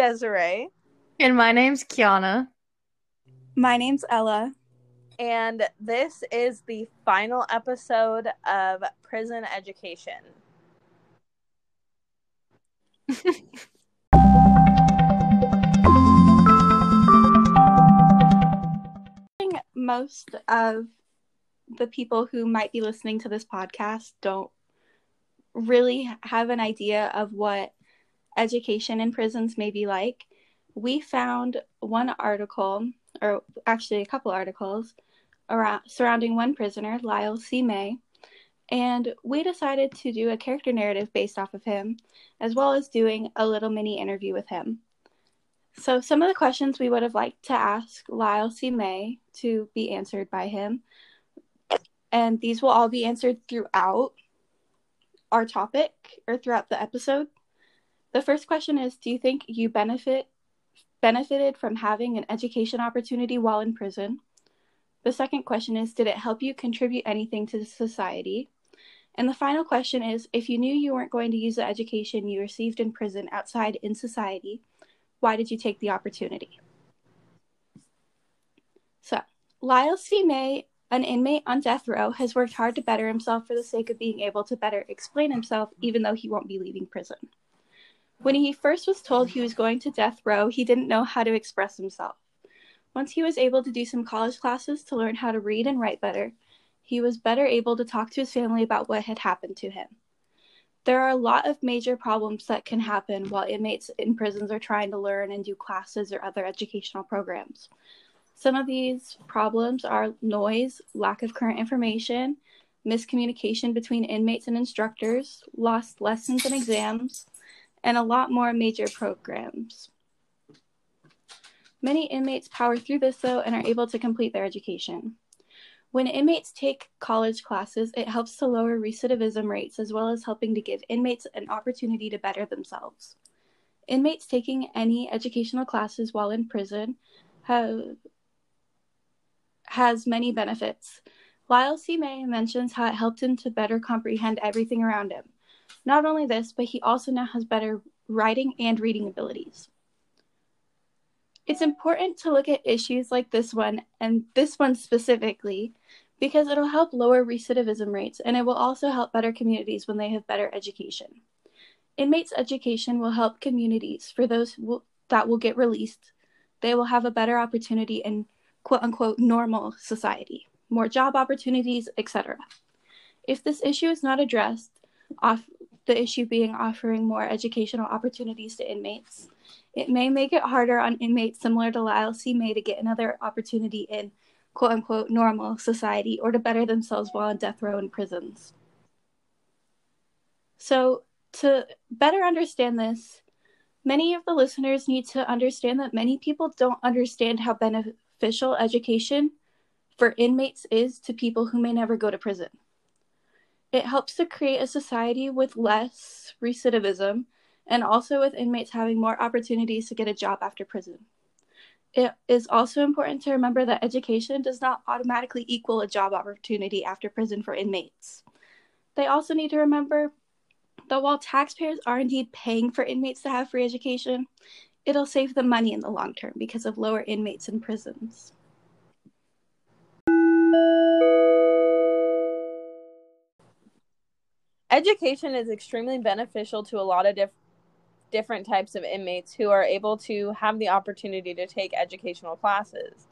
Desiree. And my name's Kiana. My name's Ella. And this is the final episode of Prison Education. Most of the people who might be listening to this podcast don't really have an idea of what education in prisons may be like. We found one article, or actually a couple articles, around, surrounding one prisoner, Lyle C. May, and we decided to do a character narrative based off of him, as well as doing a little mini interview with him. So, some of the questions we would have liked to ask Lyle C. May to be answered by him, and these will all be answered throughout our topic or throughout the episode. The first question is Do you think you benefit benefited from having an education opportunity while in prison? The second question is Did it help you contribute anything to society? And the final question is If you knew you weren't going to use the education you received in prison outside in society, why did you take the opportunity? So, Lyle C. May, an inmate on death row, has worked hard to better himself for the sake of being able to better explain himself, even though he won't be leaving prison. When he first was told he was going to death row, he didn't know how to express himself. Once he was able to do some college classes to learn how to read and write better, he was better able to talk to his family about what had happened to him. There are a lot of major problems that can happen while inmates in prisons are trying to learn and do classes or other educational programs. Some of these problems are noise, lack of current information, miscommunication between inmates and instructors, lost lessons and exams, and a lot more major programs. Many inmates power through this though and are able to complete their education. When inmates take college classes, it helps to lower recidivism rates as well as helping to give inmates an opportunity to better themselves. Inmates taking any educational classes while in prison have, has many benefits. Lyle C. May mentions how it helped him to better comprehend everything around him. Not only this, but he also now has better writing and reading abilities. It's important to look at issues like this one and this one specifically because it'll help lower recidivism rates and it will also help better communities when they have better education. Inmates' education will help communities for those that will get released. They will have a better opportunity in quote unquote normal society, more job opportunities, etc. If this issue is not addressed, off the issue being offering more educational opportunities to inmates, it may make it harder on inmates similar to Lyle C. May to get another opportunity in quote unquote normal society or to better themselves while on death row in prisons. So, to better understand this, many of the listeners need to understand that many people don't understand how beneficial education for inmates is to people who may never go to prison. It helps to create a society with less recidivism and also with inmates having more opportunities to get a job after prison. It is also important to remember that education does not automatically equal a job opportunity after prison for inmates. They also need to remember that while taxpayers are indeed paying for inmates to have free education, it'll save them money in the long term because of lower inmates in prisons. Education is extremely beneficial to a lot of diff- different types of inmates who are able to have the opportunity to take educational classes.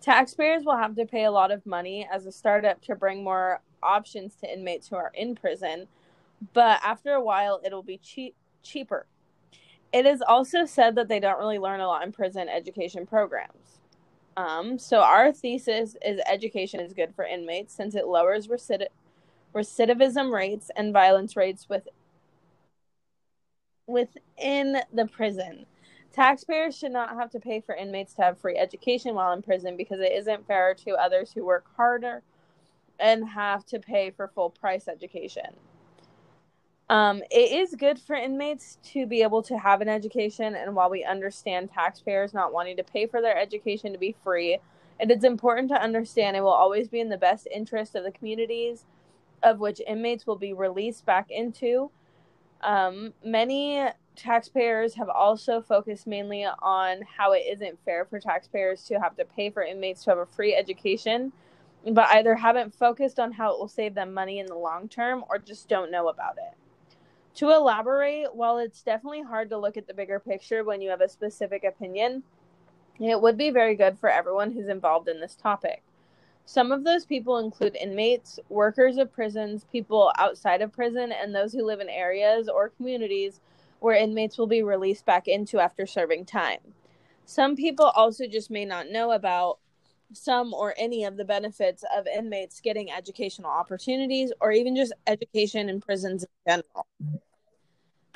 Taxpayers will have to pay a lot of money as a startup to bring more options to inmates who are in prison, but after a while it'll be cheap cheaper. It is also said that they don't really learn a lot in prison education programs. Um, so our thesis is education is good for inmates since it lowers recid- recidivism rates and violence rates with within the prison. Taxpayers should not have to pay for inmates to have free education while in prison because it isn't fair to others who work harder and have to pay for full price education. Um, it is good for inmates to be able to have an education, and while we understand taxpayers not wanting to pay for their education to be free, it is important to understand it will always be in the best interest of the communities of which inmates will be released back into um, many taxpayers have also focused mainly on how it isn't fair for taxpayers to have to pay for inmates to have a free education, but either haven't focused on how it will save them money in the long term or just don't know about it. To elaborate, while it's definitely hard to look at the bigger picture when you have a specific opinion, it would be very good for everyone who's involved in this topic. Some of those people include inmates, workers of prisons, people outside of prison, and those who live in areas or communities where inmates will be released back into after serving time. Some people also just may not know about some or any of the benefits of inmates getting educational opportunities or even just education in prisons in general.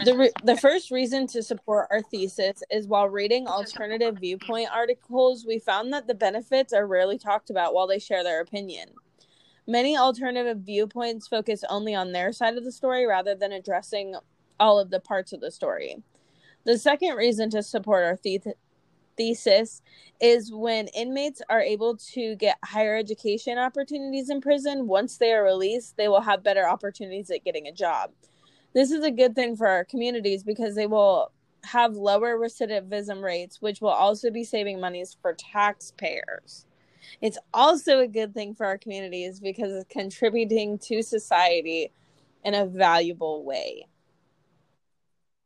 The, re- the first reason to support our thesis is while reading alternative viewpoint articles, we found that the benefits are rarely talked about while they share their opinion. Many alternative viewpoints focus only on their side of the story rather than addressing all of the parts of the story. The second reason to support our the- thesis is when inmates are able to get higher education opportunities in prison, once they are released, they will have better opportunities at getting a job. This is a good thing for our communities because they will have lower recidivism rates, which will also be saving monies for taxpayers. It's also a good thing for our communities because it's contributing to society in a valuable way.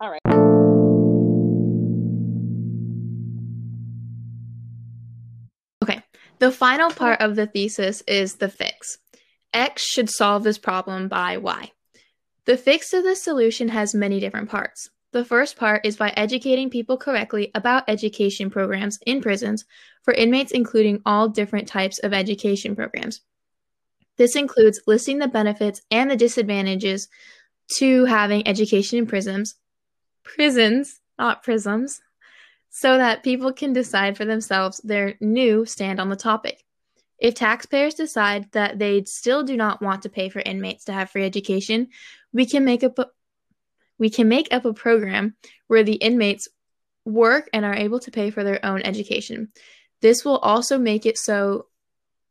All right. Okay, the final part of the thesis is the fix. X should solve this problem by Y. The fix to this solution has many different parts. The first part is by educating people correctly about education programs in prisons for inmates, including all different types of education programs. This includes listing the benefits and the disadvantages to having education in prisons, prisons, not prisms, so that people can decide for themselves their new stand on the topic. If taxpayers decide that they still do not want to pay for inmates to have free education, we can make up a, we can make up a program where the inmates work and are able to pay for their own education. This will also make it so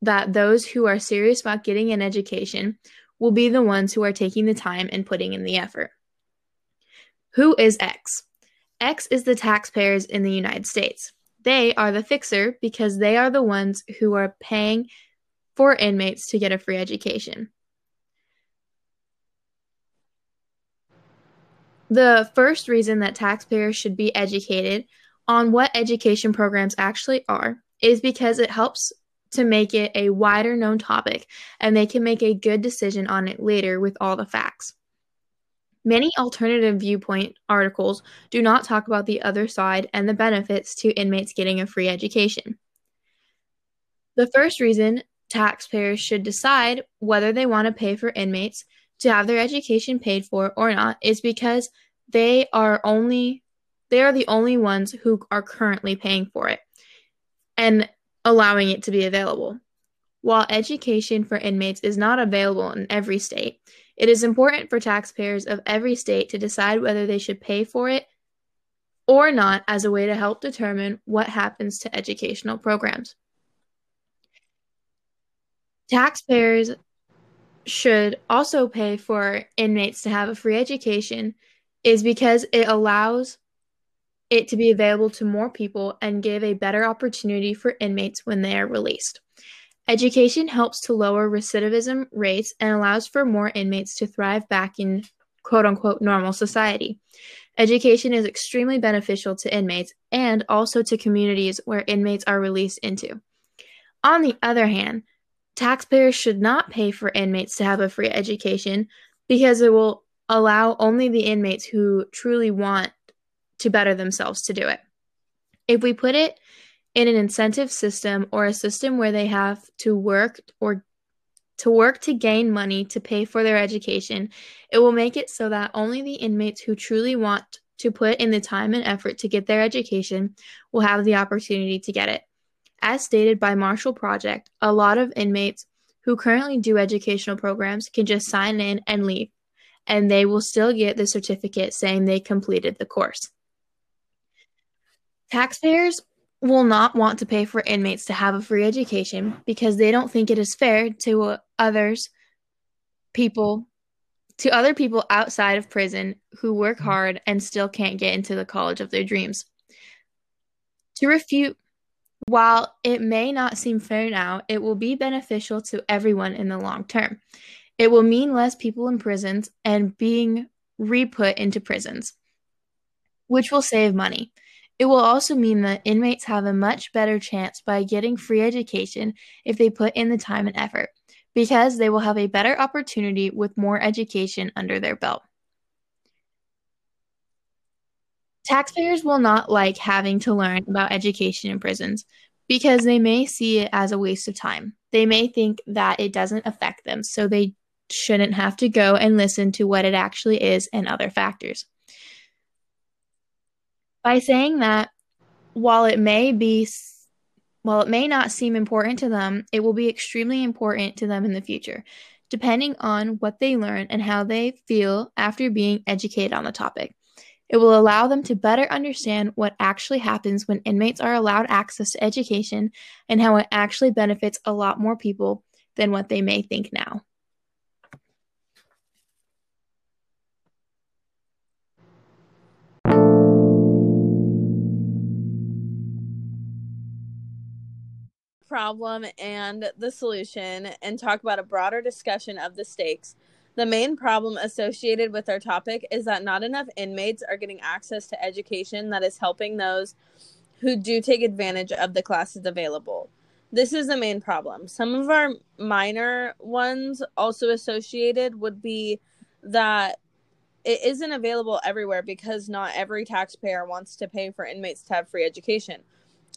that those who are serious about getting an education will be the ones who are taking the time and putting in the effort. Who is X? X is the taxpayers in the United States. They are the fixer because they are the ones who are paying for inmates to get a free education. The first reason that taxpayers should be educated on what education programs actually are is because it helps to make it a wider known topic and they can make a good decision on it later with all the facts. Many alternative viewpoint articles do not talk about the other side and the benefits to inmates getting a free education. The first reason taxpayers should decide whether they want to pay for inmates to have their education paid for or not is because they are only they are the only ones who are currently paying for it and allowing it to be available. While education for inmates is not available in every state, it is important for taxpayers of every state to decide whether they should pay for it or not as a way to help determine what happens to educational programs. Taxpayers should also pay for inmates to have a free education is because it allows it to be available to more people and give a better opportunity for inmates when they are released. Education helps to lower recidivism rates and allows for more inmates to thrive back in quote unquote normal society. Education is extremely beneficial to inmates and also to communities where inmates are released into. On the other hand, taxpayers should not pay for inmates to have a free education because it will allow only the inmates who truly want to better themselves to do it. If we put it in an incentive system or a system where they have to work or to work to gain money to pay for their education, it will make it so that only the inmates who truly want to put in the time and effort to get their education will have the opportunity to get it. As stated by Marshall Project, a lot of inmates who currently do educational programs can just sign in and leave, and they will still get the certificate saying they completed the course. Taxpayers will not want to pay for inmates to have a free education because they don't think it is fair to others people to other people outside of prison who work hmm. hard and still can't get into the college of their dreams. To refute, while it may not seem fair now, it will be beneficial to everyone in the long term. It will mean less people in prisons and being re put into prisons, which will save money. It will also mean that inmates have a much better chance by getting free education if they put in the time and effort because they will have a better opportunity with more education under their belt. Taxpayers will not like having to learn about education in prisons because they may see it as a waste of time. They may think that it doesn't affect them, so they shouldn't have to go and listen to what it actually is and other factors. By saying that, while it may be while it may not seem important to them, it will be extremely important to them in the future, depending on what they learn and how they feel after being educated on the topic. It will allow them to better understand what actually happens when inmates are allowed access to education and how it actually benefits a lot more people than what they may think now. Problem and the solution and talk about a broader discussion of the stakes. The main problem associated with our topic is that not enough inmates are getting access to education that is helping those who do take advantage of the classes available. This is the main problem. Some of our minor ones also associated would be that it isn't available everywhere because not every taxpayer wants to pay for inmates to have free education.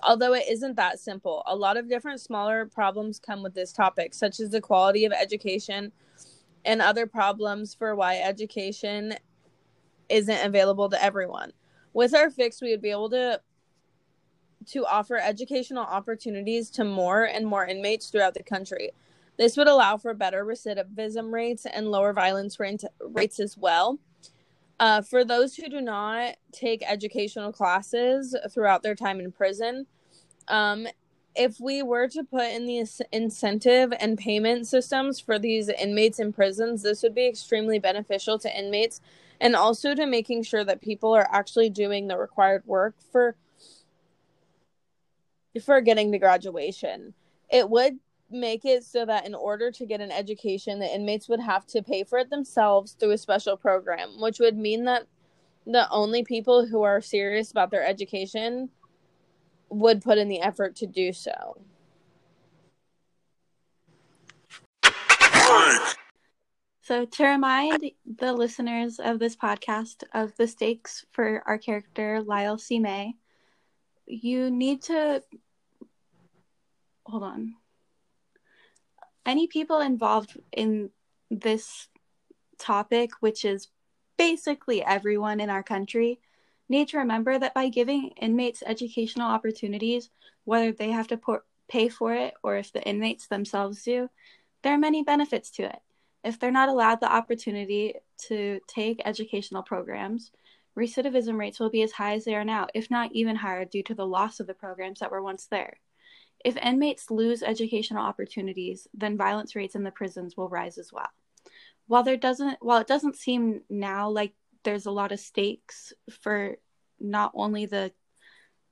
Although it isn't that simple, a lot of different smaller problems come with this topic, such as the quality of education and other problems for why education isn't available to everyone. With our fix, we would be able to to offer educational opportunities to more and more inmates throughout the country. This would allow for better recidivism rates and lower violence rates as well. Uh, for those who do not take educational classes throughout their time in prison, um, if we were to put in the incentive and payment systems for these inmates in prisons, this would be extremely beneficial to inmates and also to making sure that people are actually doing the required work for for getting to graduation. It would make it so that in order to get an education, the inmates would have to pay for it themselves through a special program, which would mean that the only people who are serious about their education would put in the effort to do so. So, to remind the listeners of this podcast of the stakes for our character, Lyle C. May, you need to hold on any people involved in this topic, which is basically everyone in our country, need to remember that by giving inmates educational opportunities, whether they have to pay for it or if the inmates themselves do, there are many benefits to it. If they're not allowed the opportunity to take educational programs, recidivism rates will be as high as they are now, if not even higher, due to the loss of the programs that were once there. If inmates lose educational opportunities, then violence rates in the prisons will rise as well. While there doesn't while it doesn't seem now like there's a lot of stakes for not only the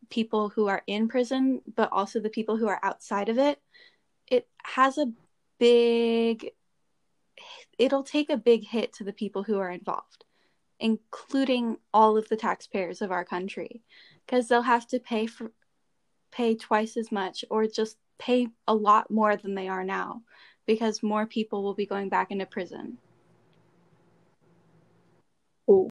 people who are in prison but also the people who are outside of it, it has a big it'll take a big hit to the people who are involved, including all of the taxpayers of our country, because they'll have to pay for pay twice as much or just pay a lot more than they are now because more people will be going back into prison. Ooh.